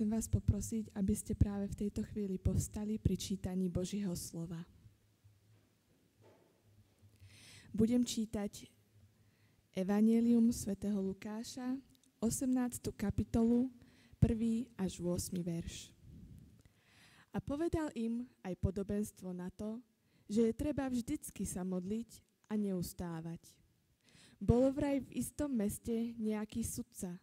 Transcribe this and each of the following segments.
chcem vás poprosiť, aby ste práve v tejto chvíli povstali pri čítaní Božieho slova. Budem čítať Evangelium svätého Lukáša, 18. kapitolu, 1. až 8. verš. A povedal im aj podobenstvo na to, že je treba vždycky sa modliť a neustávať. Bol vraj v istom meste nejaký sudca,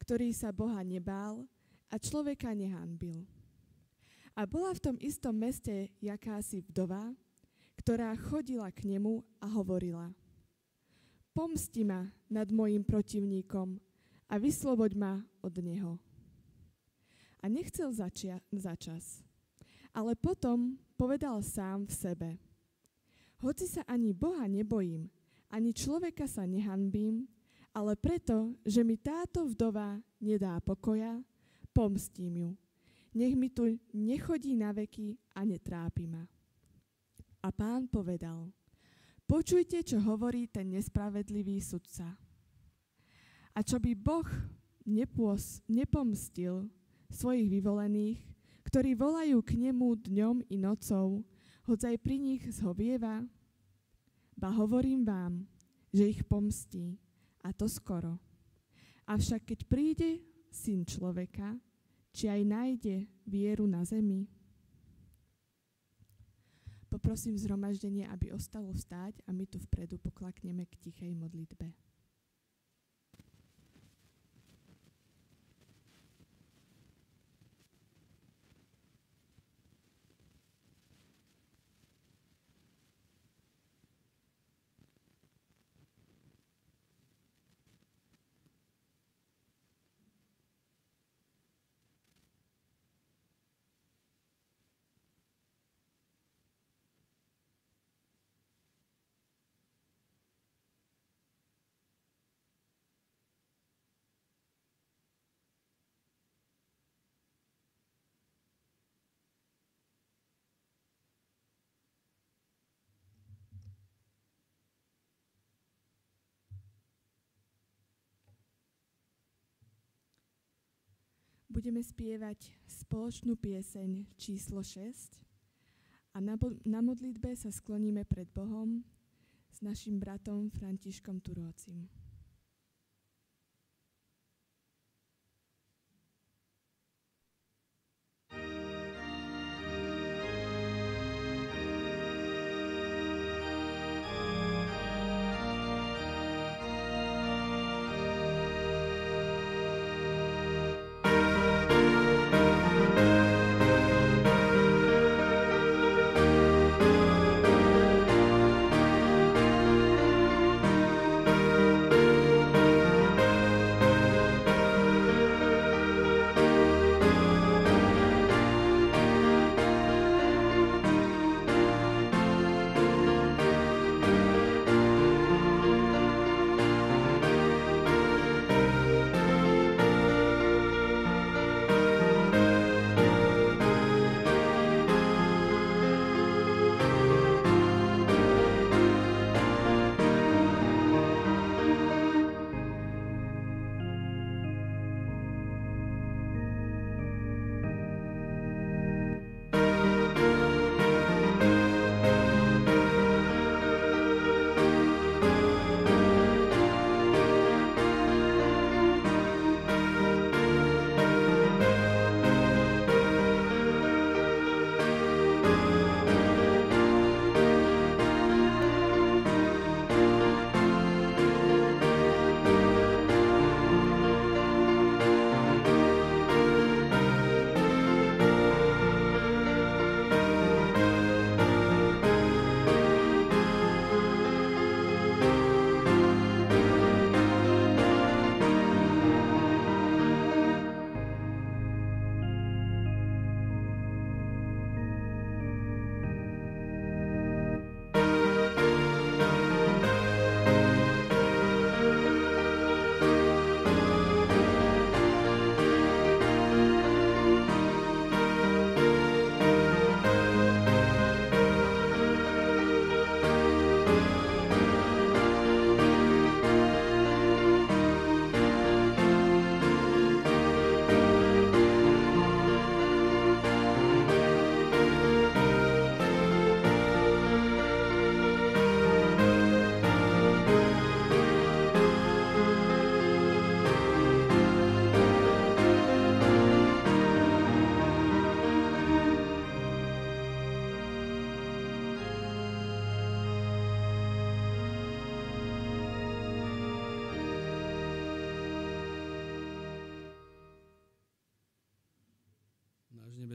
ktorý sa Boha nebál a človeka nehanbil. A bola v tom istom meste jakási vdova, ktorá chodila k nemu a hovorila – pomsti ma nad mojim protivníkom a vysloboď ma od neho. A nechcel začia- začas, ale potom povedal sám v sebe. Hoci sa ani Boha nebojím, ani človeka sa nehanbím, ale preto, že mi táto vdova nedá pokoja, pomstím ju. Nech mi tu nechodí na veky a netrápi ma. A pán povedal, Počujte, čo hovorí ten nespravedlivý sudca. A čo by Boh nepos, nepomstil svojich vyvolených, ktorí volajú k nemu dňom i nocou, hoď aj pri nich zhovieva? Ba hovorím vám, že ich pomstí, a to skoro. Avšak keď príde syn človeka, či aj nájde vieru na zemi? Poprosím zhromaždenie, aby ostalo stáť a my tu vpredu poklakneme k tichej modlitbe. Budeme spievať spoločnú pieseň číslo 6 a na, na modlitbe sa skloníme pred Bohom s našim bratom Františkom Turócim.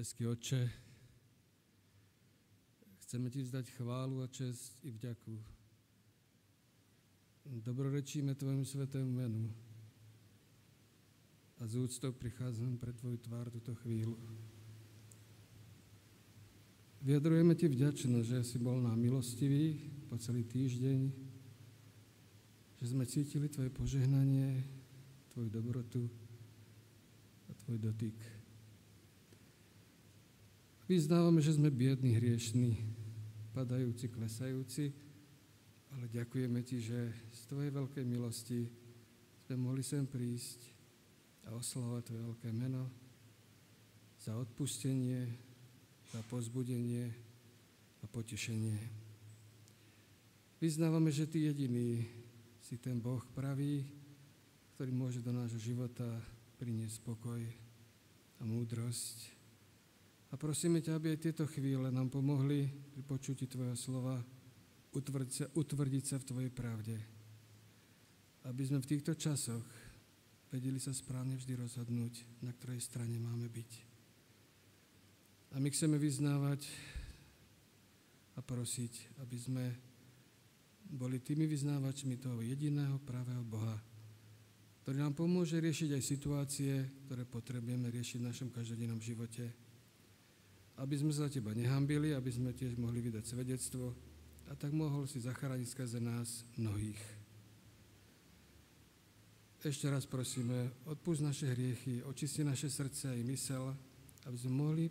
Nebeský Otče, chceme Ti vzdať chválu a čest i vďaku. Dobrorečíme Tvojmu svetému menu a z úctou prichádzam pre Tvoju tvár túto chvíľu. Vyjadrujeme Ti vďačnosť, že si bol nám milostivý po celý týždeň, že sme cítili Tvoje požehnanie, Tvoju dobrotu a Tvoj dotyk. Vyznávame, že sme biední, hriešní, padajúci, klesajúci, ale ďakujeme Ti, že z Tvojej veľkej milosti sme mohli sem prísť a oslavovať Tvoje veľké meno za odpustenie, za pozbudenie a potešenie. Vyznávame, že Ty jediný si ten Boh pravý, ktorý môže do nášho života priniesť spokoj a múdrosť a prosíme ťa, aby aj tieto chvíle nám pomohli pri počutí Tvojho slova utvrdiť sa, utvrdiť sa v Tvojej pravde. Aby sme v týchto časoch vedeli sa správne vždy rozhodnúť, na ktorej strane máme byť. A my chceme vyznávať a prosiť, aby sme boli tými vyznávačmi toho jediného pravého Boha, ktorý nám pomôže riešiť aj situácie, ktoré potrebujeme riešiť v našom každodennom živote aby sme za teba nehambili, aby sme tiež mohli vydať svedectvo a tak mohol si zachrániť skrze nás mnohých. Ešte raz prosíme, odpúsť naše hriechy, očisti naše srdce i mysel, aby sme mohli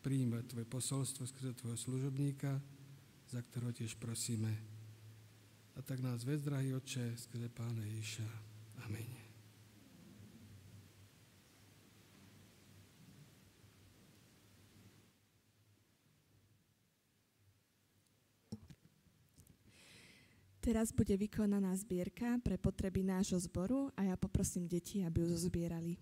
príjmať Tvoje posolstvo skrze Tvojho služobníka, za ktorého tiež prosíme. A tak nás ved, drahý Oče, skrze Pána Ježiša. Amen. Teraz bude vykonaná zbierka pre potreby nášho zboru a ja poprosím deti, aby ju zozbierali.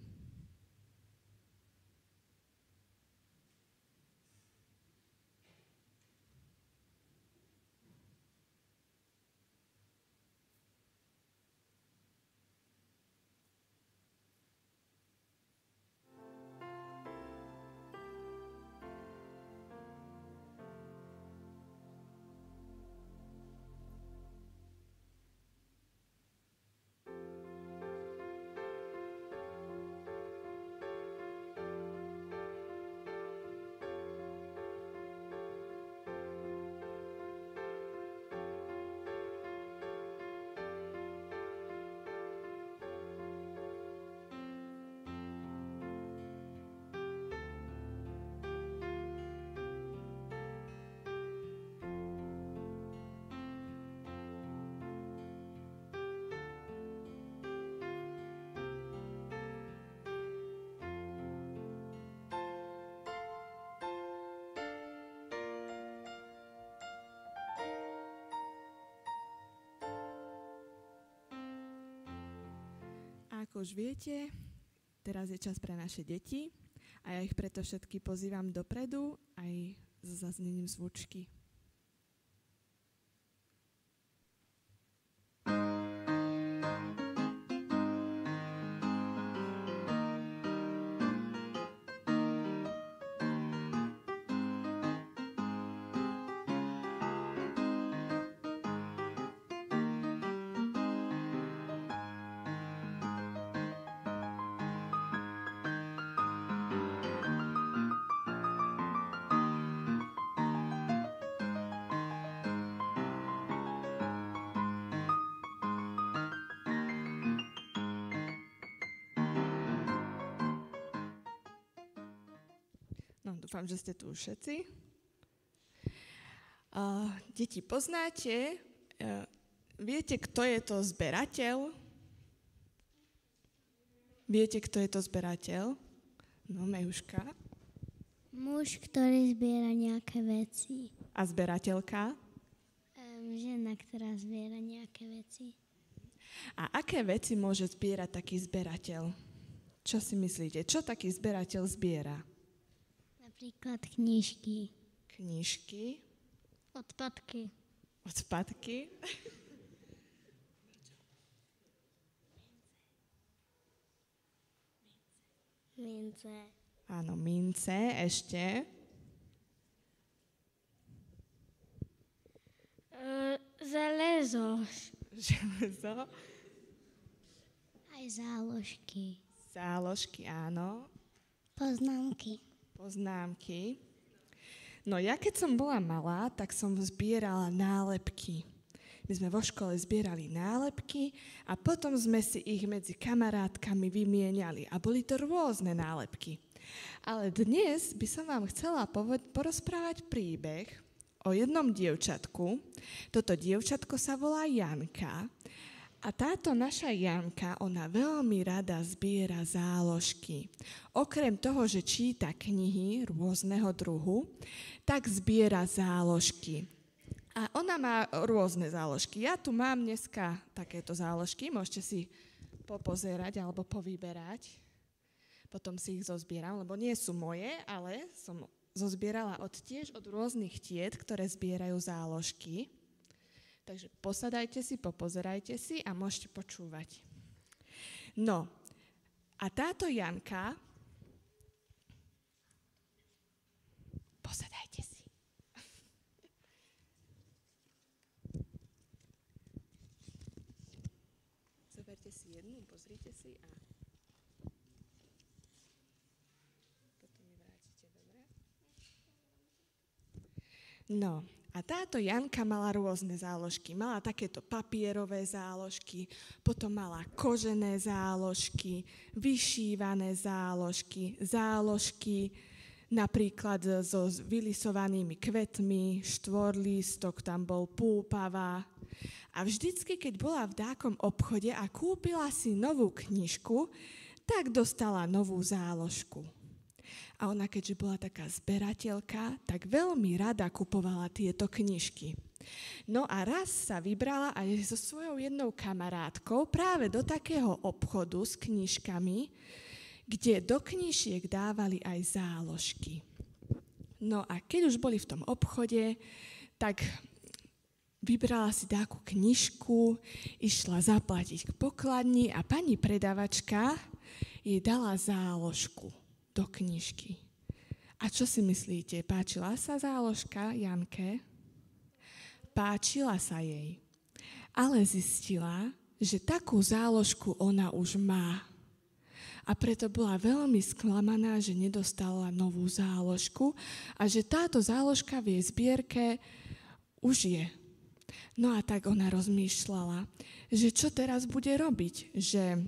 Ako už viete, teraz je čas pre naše deti a ja ich preto všetky pozývam dopredu aj s zaznením zvučky. Že ste tu všetci. Uh, deti, poznáte, uh, viete, kto je to zberateľ? Viete, kto je to zberateľ? No, Mejuška. Muž, ktorý zbiera nejaké veci. A zberateľka? Um, žena, ktorá zbiera nejaké veci. A aké veci môže zbierať taký zberateľ? Čo si myslíte? Čo taký zberateľ zbiera? Napríklad knižky. Knižky. Odpadky. Odpadky. Mince. Áno, mince, ešte. Uh, železo. Železo. Aj záložky. Záložky, áno. Poznámky. Poznámky. No ja keď som bola malá, tak som zbierala nálepky. My sme vo škole zbierali nálepky a potom sme si ich medzi kamarátkami vymieniali. A boli to rôzne nálepky. Ale dnes by som vám chcela porozprávať príbeh o jednom dievčatku. Toto dievčatko sa volá Janka. A táto naša Janka, ona veľmi rada zbiera záložky. Okrem toho, že číta knihy rôzneho druhu, tak zbiera záložky. A ona má rôzne záložky. Ja tu mám dneska takéto záložky, môžete si popozerať alebo povyberať. Potom si ich zozbieram, lebo nie sú moje, ale som zozbierala od tiež od rôznych tiet, ktoré zbierajú záložky. Takže posadajte si, popozerajte si a môžete počúvať. No, a táto Janka, posadajte si. si jednu, pozrite si a potom mi vrátite, dobre? No, a táto Janka mala rôzne záložky. Mala takéto papierové záložky, potom mala kožené záložky, vyšívané záložky, záložky napríklad so vylisovanými kvetmi, štvorlístok tam bol púpava, a vždycky, keď bola v dákom obchode a kúpila si novú knižku, tak dostala novú záložku. A ona, keďže bola taká zberateľka, tak veľmi rada kupovala tieto knižky. No a raz sa vybrala aj so svojou jednou kamarátkou práve do takého obchodu s knižkami, kde do knižiek dávali aj záložky. No a keď už boli v tom obchode, tak vybrala si takú knižku, išla zaplatiť k pokladni a pani predavačka jej dala záložku do knižky. A čo si myslíte, páčila sa záložka Janke? Páčila sa jej, ale zistila, že takú záložku ona už má. A preto bola veľmi sklamaná, že nedostala novú záložku a že táto záložka v jej zbierke už je No a tak ona rozmýšľala, že čo teraz bude robiť, že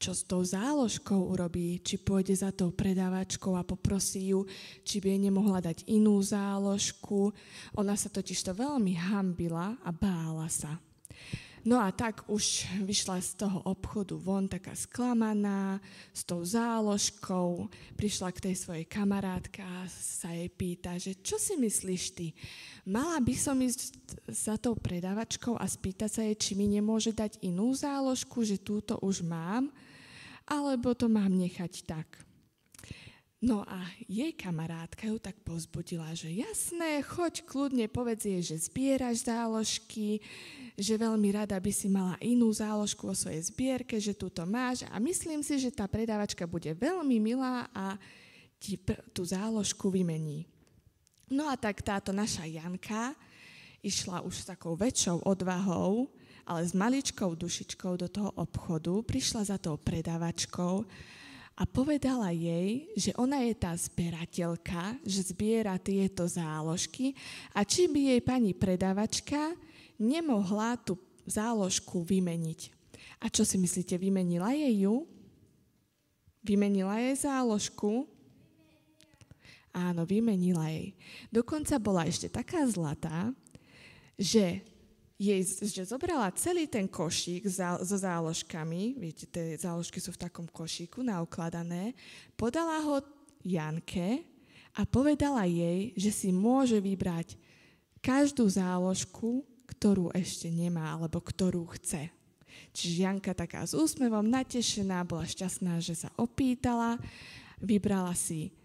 čo s tou záložkou urobí, či pôjde za tou predávačkou a poprosí ju, či by jej nemohla dať inú záložku. Ona sa totiž to veľmi hambila a bála sa. No a tak už vyšla z toho obchodu von taká sklamaná, s tou záložkou, prišla k tej svojej kamarátke a sa jej pýta, že čo si myslíš ty? Mala by som ísť za tou predávačkou a spýtať sa jej, či mi nemôže dať inú záložku, že túto už mám, alebo to mám nechať tak. No a jej kamarátka ju tak pozbudila, že jasné, choď kľudne, povedz jej, že zbieraš záložky, že veľmi rada by si mala inú záložku o svojej zbierke, že túto máš a myslím si, že tá predávačka bude veľmi milá a ti tú záložku vymení. No a tak táto naša Janka išla už s takou väčšou odvahou, ale s maličkou dušičkou do toho obchodu, prišla za tou predávačkou a povedala jej, že ona je tá zberateľka, že zbiera tieto záložky a či by jej pani predavačka nemohla tú záložku vymeniť. A čo si myslíte, vymenila jej ju? Vymenila jej záložku? Áno, vymenila jej. Dokonca bola ešte taká zlatá, že jej, že zobrala celý ten košík so záložkami, viete, tie záložky sú v takom košíku naukladané, podala ho Janke a povedala jej, že si môže vybrať každú záložku, ktorú ešte nemá, alebo ktorú chce. Čiže Janka taká s úsmevom natešená, bola šťastná, že sa opýtala, vybrala si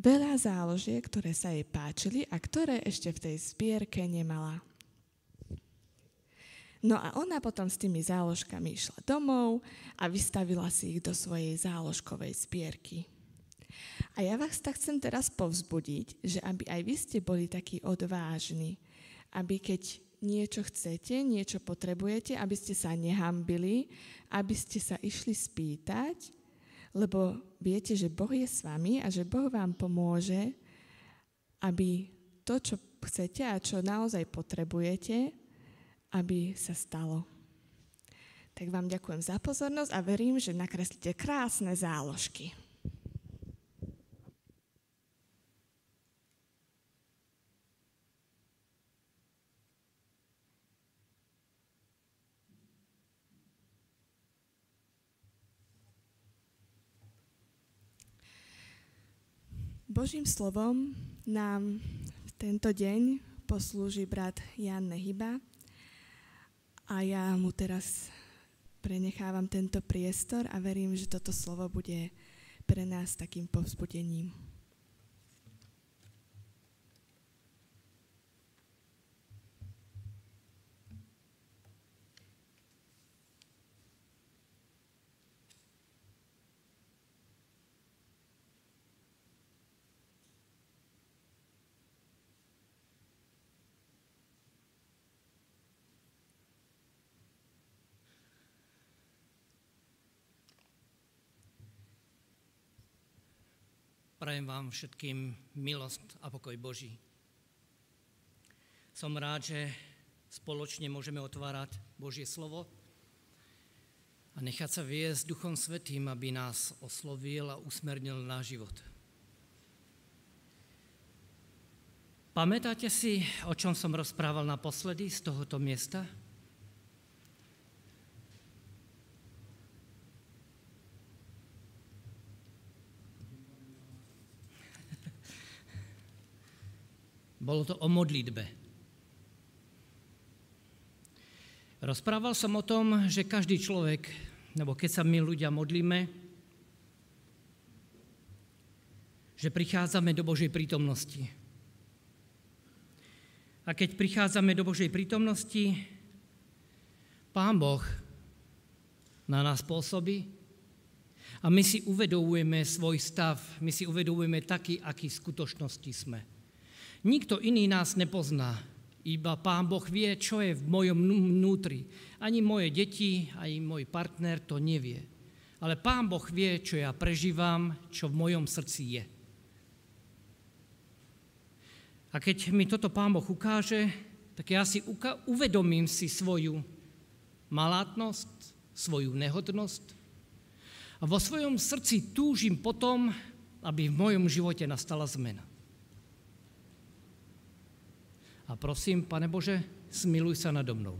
veľa záložiek, ktoré sa jej páčili a ktoré ešte v tej zbierke nemala. No a ona potom s tými záložkami išla domov a vystavila si ich do svojej záložkovej spierky. A A ja vás tak chcem teraz povzbudiť, že aby aj vy ste boli takí odvážni, aby keď niečo chcete, niečo potrebujete, aby ste sa nehambili, aby ste sa išli spýtať, lebo viete, že Boh je s vami a že Boh vám pomôže, aby to, čo chcete a čo naozaj potrebujete, aby sa stalo. Tak vám ďakujem za pozornosť a verím, že nakreslíte krásne záložky. Božím slovom nám v tento deň poslúži brat Jan Nehyba a ja mu teraz prenechávam tento priestor a verím, že toto slovo bude pre nás takým povzbudením. Prajem vám všetkým milosť a pokoj Boží. Som rád, že spoločne môžeme otvárať Božie slovo a nechať sa viesť Duchom Svetým, aby nás oslovil a usmernil náš život. Pamätáte si, o čom som rozprával naposledy z tohoto miesta? Bolo to o modlitbe. Rozprával som o tom, že každý človek, nebo keď sa my ľudia modlíme, že prichádzame do Božej prítomnosti. A keď prichádzame do Božej prítomnosti, Pán Boh na nás pôsobí a my si uvedomujeme svoj stav, my si uvedomujeme taký, aký v skutočnosti sme. Nikto iný nás nepozná. Iba Pán Boh vie, čo je v mojom vnútri. Ani moje deti, ani môj partner to nevie. Ale Pán Boh vie, čo ja prežívam, čo v mojom srdci je. A keď mi toto Pán Boh ukáže, tak ja si uvedomím si svoju malátnosť, svoju nehodnosť a vo svojom srdci túžim potom, aby v mojom živote nastala zmena. A prosím, pane Bože, smiluj sa nado mnou.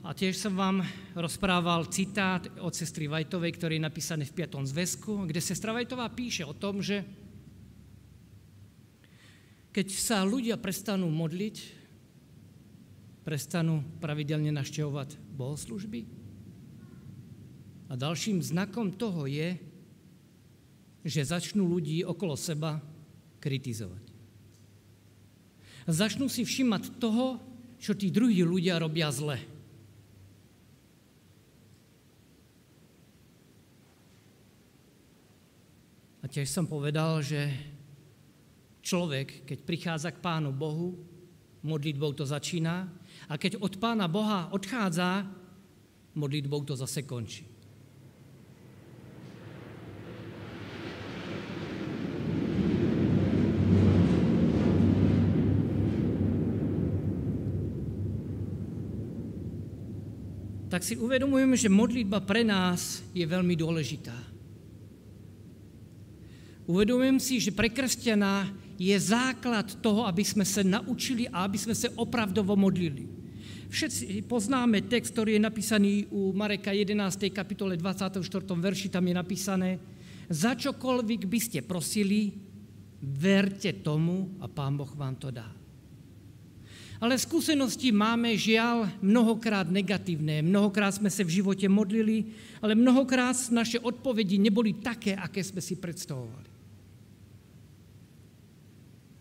A tiež som vám rozprával citát od sestry Vajtovej, ktorý je napísaný v 5. zväzku, kde sestra Vajtová píše o tom, že keď sa ľudia prestanú modliť, prestanú pravidelne naštevovať bohoslužby. A dalším znakom toho je, že začnú ľudí okolo seba kritizovať. A začnú si všimať toho, čo tí druhí ľudia robia zle. A tiež som povedal, že človek, keď prichádza k Pánu Bohu, modlitbou to začína, a keď od Pána Boha odchádza, modlitbou to zase končí. Tak si uvedomujeme, že modlitba pre nás je veľmi dôležitá. Uvedomujem si, že pre kresťana je základ toho, aby sme sa naučili a aby sme sa opravdovo modlili. Všetci poznáme text, ktorý je napísaný u Mareka 11. kapitole 24. verši, tam je napísané za čokoľvek by ste prosili, verte tomu a Pán Boh vám to dá. Ale skúsenosti máme žiaľ mnohokrát negatívne. Mnohokrát sme sa v živote modlili, ale mnohokrát naše odpovedi neboli také, aké sme si predstavovali.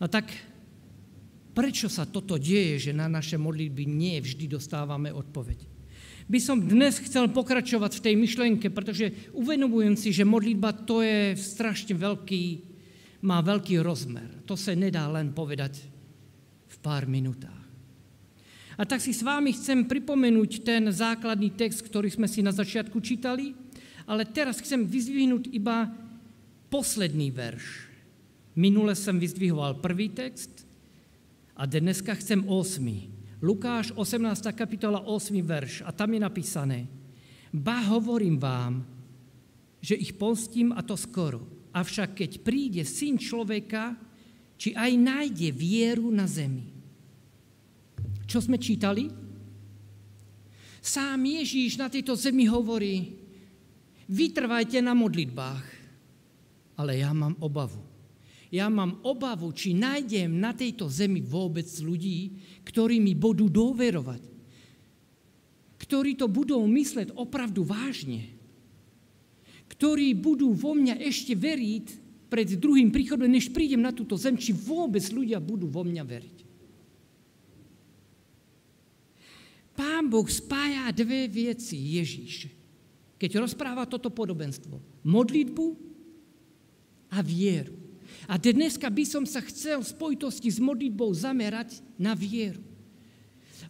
No tak prečo sa toto deje, že na naše modlitby nie vždy dostávame odpoveď? by som dnes chcel pokračovať v tej myšlenke, pretože uvedomujem si, že modlitba to je strašne veľký, má veľký rozmer. To sa nedá len povedať v pár minútach. A tak si s vámi chcem pripomenúť ten základný text, ktorý sme si na začiatku čítali, ale teraz chcem vyzvihnúť iba posledný verš. Minule som vyzdvihoval prvý text a dneska chcem osmý. Lukáš 18. kapitola 8. verš a tam je napísané Ba hovorím vám, že ich postím a to skoro. Avšak keď príde syn človeka, či aj nájde vieru na zemi. Čo sme čítali? Sám Ježíš na tejto zemi hovorí, vytrvajte na modlitbách, ale ja mám obavu ja mám obavu, či nájdem na tejto zemi vôbec ľudí, ktorí mi budú dôverovať. Ktorí to budú mysleť opravdu vážne. Ktorí budú vo mňa ešte veriť pred druhým príchodom, než prídem na túto zem, či vôbec ľudia budú vo mňa veriť. Pán Boh spája dve veci Ježíš, keď rozpráva toto podobenstvo. Modlitbu a vieru. A dneska by som sa chcel v spojitosti s modlitbou zamerať na vieru.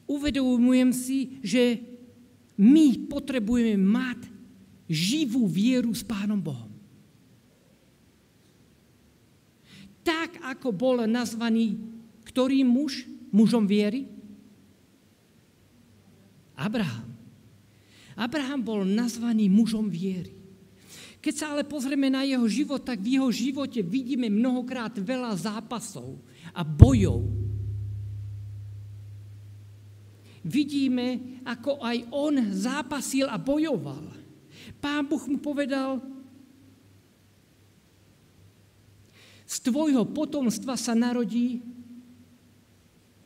Uvedomujem si, že my potrebujeme mať živú vieru s Pánom Bohom. Tak, ako bol nazvaný ktorý muž mužom viery? Abraham. Abraham bol nazvaný mužom viery. Keď sa ale pozrieme na jeho život, tak v jeho živote vidíme mnohokrát veľa zápasov a bojov. Vidíme, ako aj on zápasil a bojoval. Pán Boh mu povedal, z tvojho potomstva sa narodí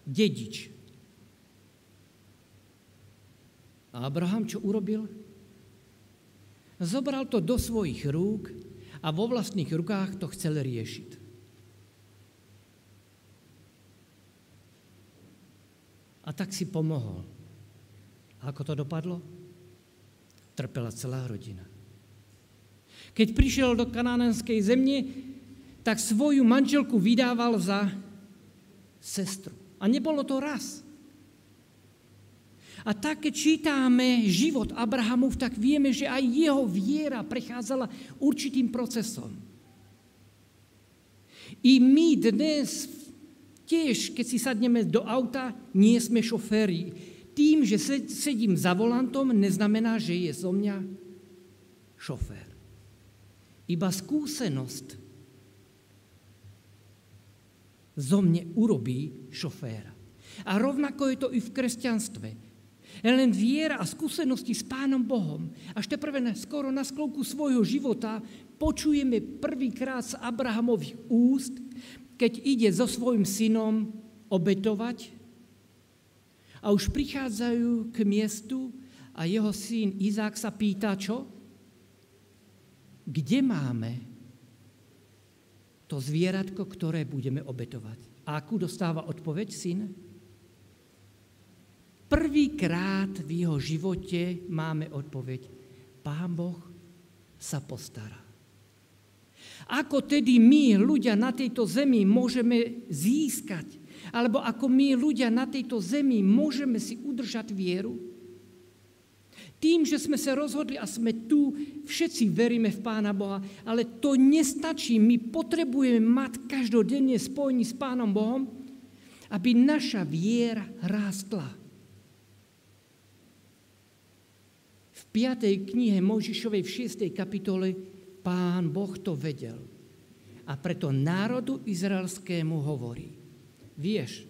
dedič. A Abraham čo urobil? Zobral to do svojich rúk a vo vlastných rukách to chcel riešiť. A tak si pomohol. A ako to dopadlo? Trpela celá rodina. Keď prišiel do kanánenskej zemne, tak svoju manželku vydával za sestru. A nebolo to raz. A tak, keď čítame život Abrahamov, tak vieme, že aj jeho viera prechádzala určitým procesom. I my dnes tiež, keď si sadneme do auta, nie sme šoféri. Tým, že sedím za volantom, neznamená, že je zo mňa šofér. Iba skúsenosť zo mne urobí šoféra. A rovnako je to i v kresťanstve. Len viera a skúsenosti s Pánom Bohom. Až teprve skoro na sklovku svojho života počujeme prvýkrát z Abrahamových úst, keď ide so svojim synom obetovať a už prichádzajú k miestu a jeho syn Izák sa pýta, čo? Kde máme to zvieratko, ktoré budeme obetovať? A akú dostáva odpoveď syn? Prvýkrát v jeho živote máme odpoveď. Pán Boh sa postará. Ako tedy my, ľudia na tejto zemi, môžeme získať, alebo ako my, ľudia na tejto zemi, môžeme si udržať vieru? Tým, že sme sa rozhodli a sme tu, všetci veríme v Pána Boha, ale to nestačí. My potrebujeme mať každodenne spojení s Pánom Bohom, aby naša viera rástla. 5. knihe Mojžišovej v 6. kapitole pán Boh to vedel. A preto národu izraelskému hovorí, vieš,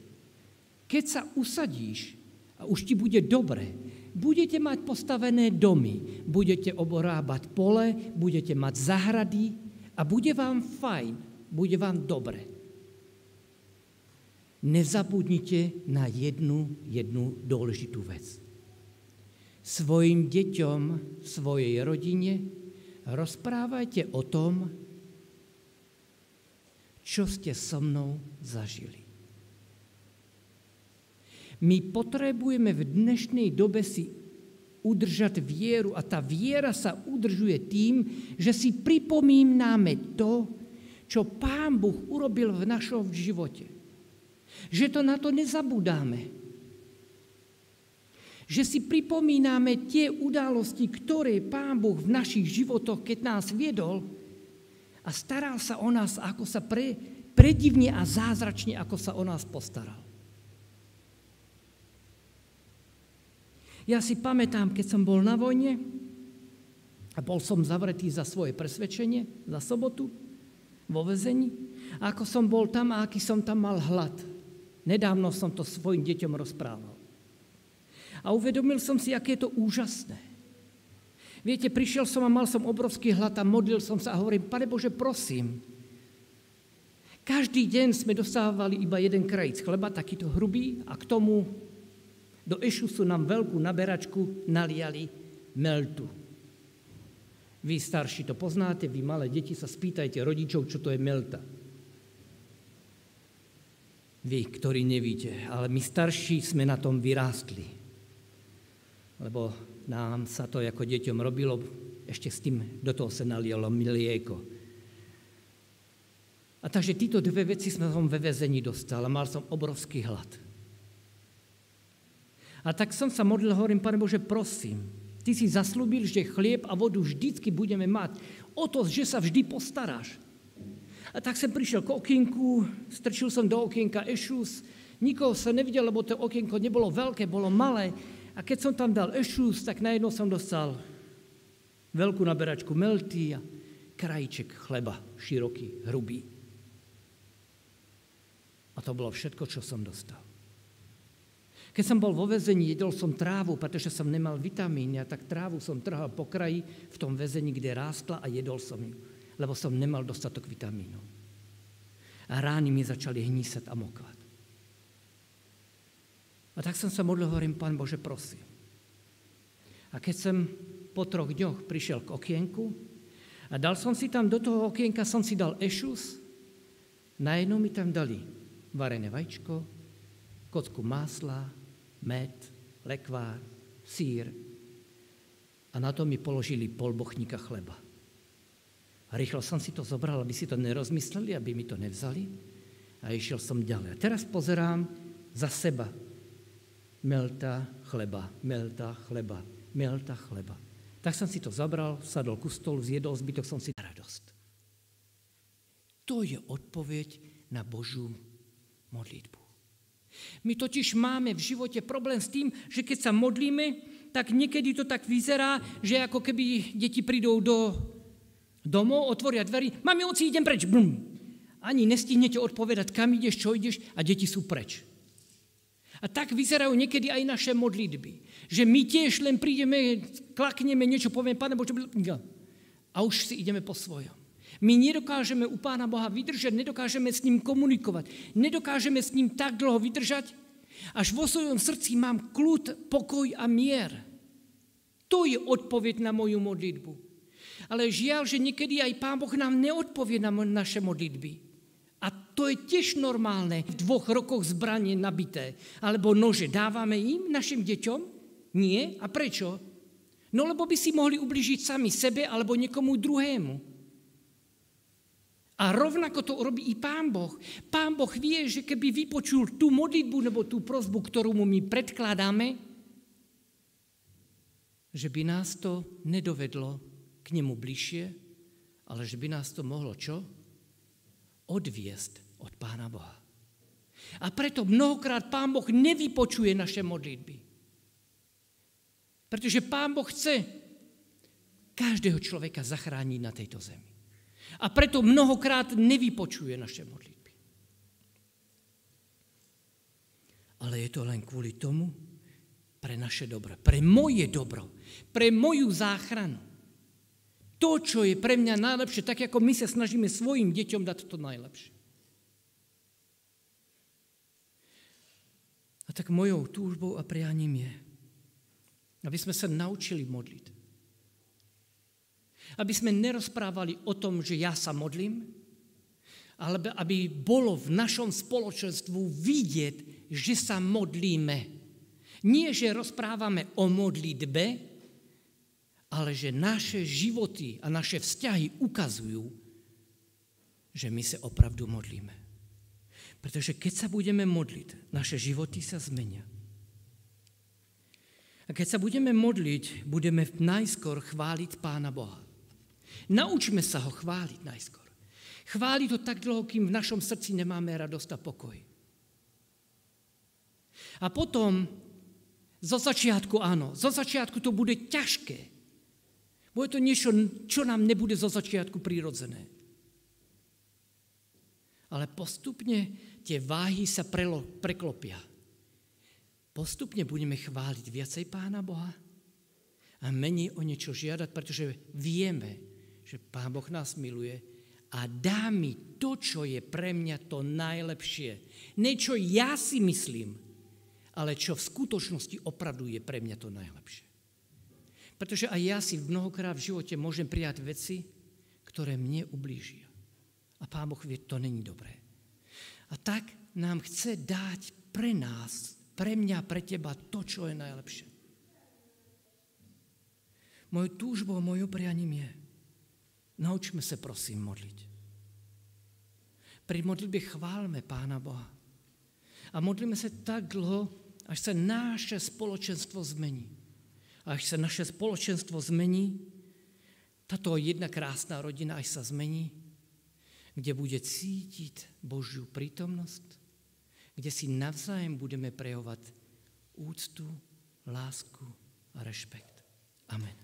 keď sa usadíš a už ti bude dobre, budete mať postavené domy, budete oborábať pole, budete mať zahrady a bude vám fajn, bude vám dobre. Nezabudnite na jednu, jednu dôležitú vec svojim deťom, svojej rodine, rozprávajte o tom, čo ste so mnou zažili. My potrebujeme v dnešnej dobe si udržať vieru. A tá viera sa udržuje tým, že si pripomíname to, čo Pán Boh urobil v našom živote. Že to na to nezabudáme. Že si pripomíname tie udalosti, ktoré Pán Boh v našich životoch, keď nás viedol a staral sa o nás, ako sa pre, predivne a zázračne, ako sa o nás postaral. Ja si pamätám, keď som bol na vojne a bol som zavretý za svoje presvedčenie, za sobotu, vo vezení, ako som bol tam a aký som tam mal hlad. Nedávno som to svojim deťom rozprával. A uvedomil som si, aké je to úžasné. Viete, prišiel som a mal som obrovský hlad a modlil som sa a hovorím, Pane Bože, prosím. Každý deň sme dostávali iba jeden krajíc chleba, takýto hrubý, a k tomu do ešusu nám veľkú naberačku naliali meltu. Vy starší to poznáte, vy malé deti sa spýtajte rodičov, čo to je melta. Vy, ktorí nevíte, ale my starší sme na tom vyrástli. Lebo nám sa to ako deťom robilo, ešte s tým do toho sa nalialo mlieko. A takže títo dve veci sme som ve vezení dostal a mal som obrovský hlad. A tak som sa modlil, hovorím, Pane Bože, prosím, Ty si zaslúbil, že chlieb a vodu vždycky budeme mať. O to, že sa vždy postaráš. A tak som prišiel k okinku, strčil som do okienka ešus, nikoho sa nevidel, lebo to okienko nebolo veľké, bolo malé. A keď som tam dal ešus, tak najednou som dostal veľkú naberačku melty a krajíček chleba, široký, hrubý. A to bolo všetko, čo som dostal. Keď som bol vo väzení, jedol som trávu, pretože som nemal vitamíny a tak trávu som trhal po kraji v tom väzení, kde rástla a jedol som ju, lebo som nemal dostatok vitamínov. A rány mi začali hnísať a mokvať. A tak som sa modlil, hovorím, Pán Bože, prosím. A keď som po troch dňoch prišiel k okienku a dal som si tam do toho okienka, som si dal ešus, najednou mi tam dali varené vajíčko, kocku másla, med, lekvár, sír a na to mi položili pol bochníka chleba. A rýchlo som si to zobral, aby si to nerozmysleli, aby mi to nevzali a išiel som ďalej. A teraz pozerám za seba. Melta chleba, melta chleba, melta chleba. Tak som si to zabral, sadol ku stolu, zjedol zbytok, som si radosť. To je odpoveď na Božú modlitbu. My totiž máme v živote problém s tým, že keď sa modlíme, tak niekedy to tak vyzerá, že ako keby deti prídou do domov, otvoria dverí, mami, oci, idem preč. Blum. Ani nestihnete odpovedať, kam ideš, čo ideš a deti sú preč. A tak vyzerajú niekedy aj naše modlitby. Že my tiež len prídeme, klakneme, niečo povieme, Pane Bože, a už si ideme po svojom. My nedokážeme u Pána Boha vydržať, nedokážeme s ním komunikovať, nedokážeme s ním tak dlho vydržať, až vo svojom srdci mám kľud, pokoj a mier. To je odpoveď na moju modlitbu. Ale žiaľ, že niekedy aj Pán Boh nám neodpovie na naše modlitby. To je tiež normálne. V dvoch rokoch zbranie nabité. Alebo nože dávame im, našim deťom? Nie. A prečo? No lebo by si mohli ubližiť sami sebe alebo niekomu druhému. A rovnako to urobí i Pán Boh. Pán Boh vie, že keby vypočul tú modlitbu nebo tú prozbu, ktorú mu my predkladáme, že by nás to nedovedlo k nemu bližšie, ale že by nás to mohlo čo? Odviesť od Pána Boha. A preto mnohokrát Pán Boh nevypočuje naše modlitby. Pretože Pán Boh chce každého človeka zachrániť na tejto zemi. A preto mnohokrát nevypočuje naše modlitby. Ale je to len kvôli tomu, pre naše dobro, pre moje dobro, pre moju záchranu. To, čo je pre mňa najlepšie, tak ako my sa snažíme svojim deťom dať to najlepšie. A tak mojou túžbou a prianím je, aby sme sa naučili modliť. Aby sme nerozprávali o tom, že ja sa modlím, ale aby bolo v našom spoločenstvu vidieť, že sa modlíme. Nie, že rozprávame o modlitbe, ale že naše životy a naše vzťahy ukazujú, že my sa opravdu modlíme. Pretože keď sa budeme modliť, naše životy sa zmenia. A keď sa budeme modliť, budeme najskôr chváliť Pána Boha. Naučme sa ho chváliť najskôr. Chváliť ho tak dlho, kým v našom srdci nemáme radosť a pokoj. A potom, zo začiatku áno, zo začiatku to bude ťažké. Bude to niečo, čo nám nebude zo začiatku prirodzené. Ale postupne tie váhy sa prelo, preklopia. Postupne budeme chváliť viacej Pána Boha a menej o niečo žiadať, pretože vieme, že Pán Boh nás miluje a dá mi to, čo je pre mňa to najlepšie. Niečo ja si myslím, ale čo v skutočnosti opravdu je pre mňa to najlepšie. Pretože aj ja si mnohokrát v živote môžem prijať veci, ktoré mne ublížia. A Pán Boh vie, to není dobré. A tak nám chce dať pre nás, pre mňa, pre teba to, čo je najlepšie. Mojou túžbou, mojou prianím je, naučme sa prosím modliť. Pri modlitbe chválme Pána Boha. A modlíme sa tak dlho, až sa naše spoločenstvo zmení. A až sa naše spoločenstvo zmení, táto jedna krásna rodina až sa zmení, kde bude cítiť Božiu prítomnosť, kde si navzájem budeme prejovať úctu, lásku a rešpekt. Amen.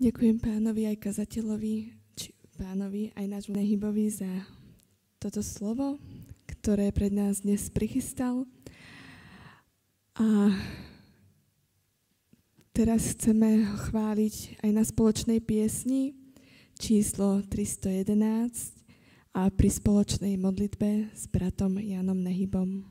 Ďakujem pánovi aj kazateľovi, či pánovi aj nášmu nehybovi za toto slovo, ktoré pred nás dnes prichystal. A teraz chceme ho chváliť aj na spoločnej piesni číslo 311 a pri spoločnej modlitbe s bratom Janom Nehybom.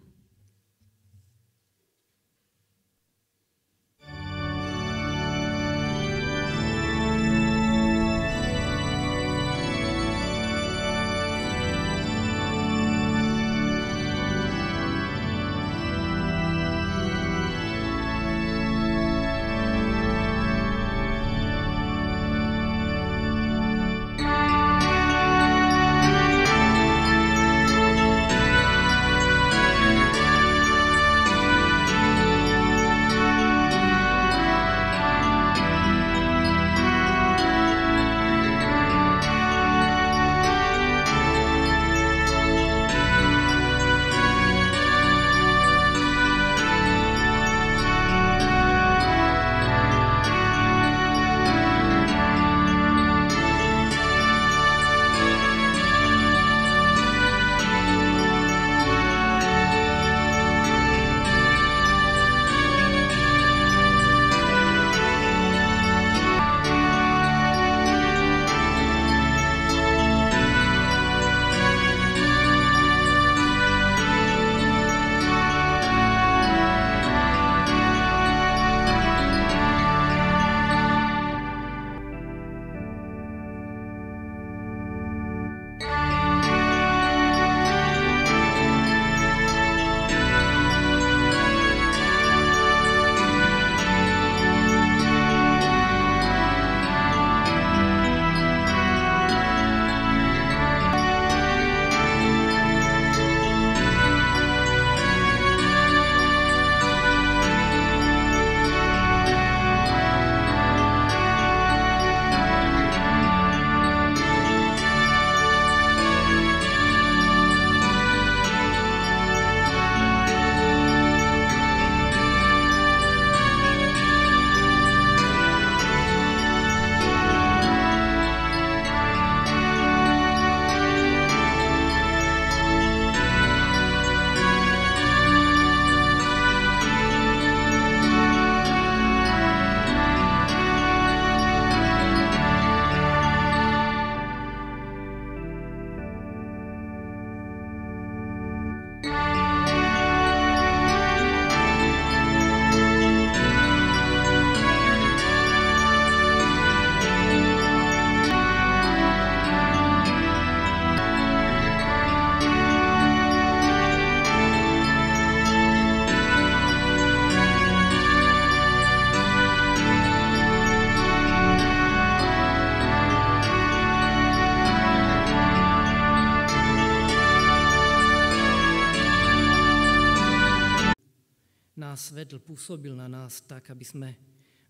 Nás vedl, působil na nás tak, aby jsme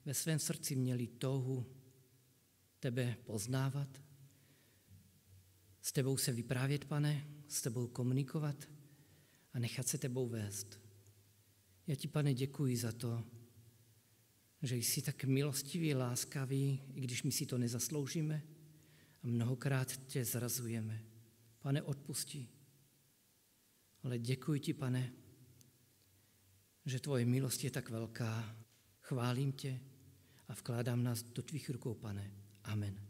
ve svém srdci měli touhu tebe poznávat, s tebou se vyprávět, pane, s tebou komunikovat a nechat se tebou vést. Já ti, pane, děkuji za to, že jsi tak milostivý, láskavý, i když my si to nezasloužíme a mnohokrát tě zrazujeme. Pane, odpusti. Ale děkuji ti, pane, že tvoje milost je tak velká. Chválím tě a vkládám nás do tvých rukou, pane. Amen.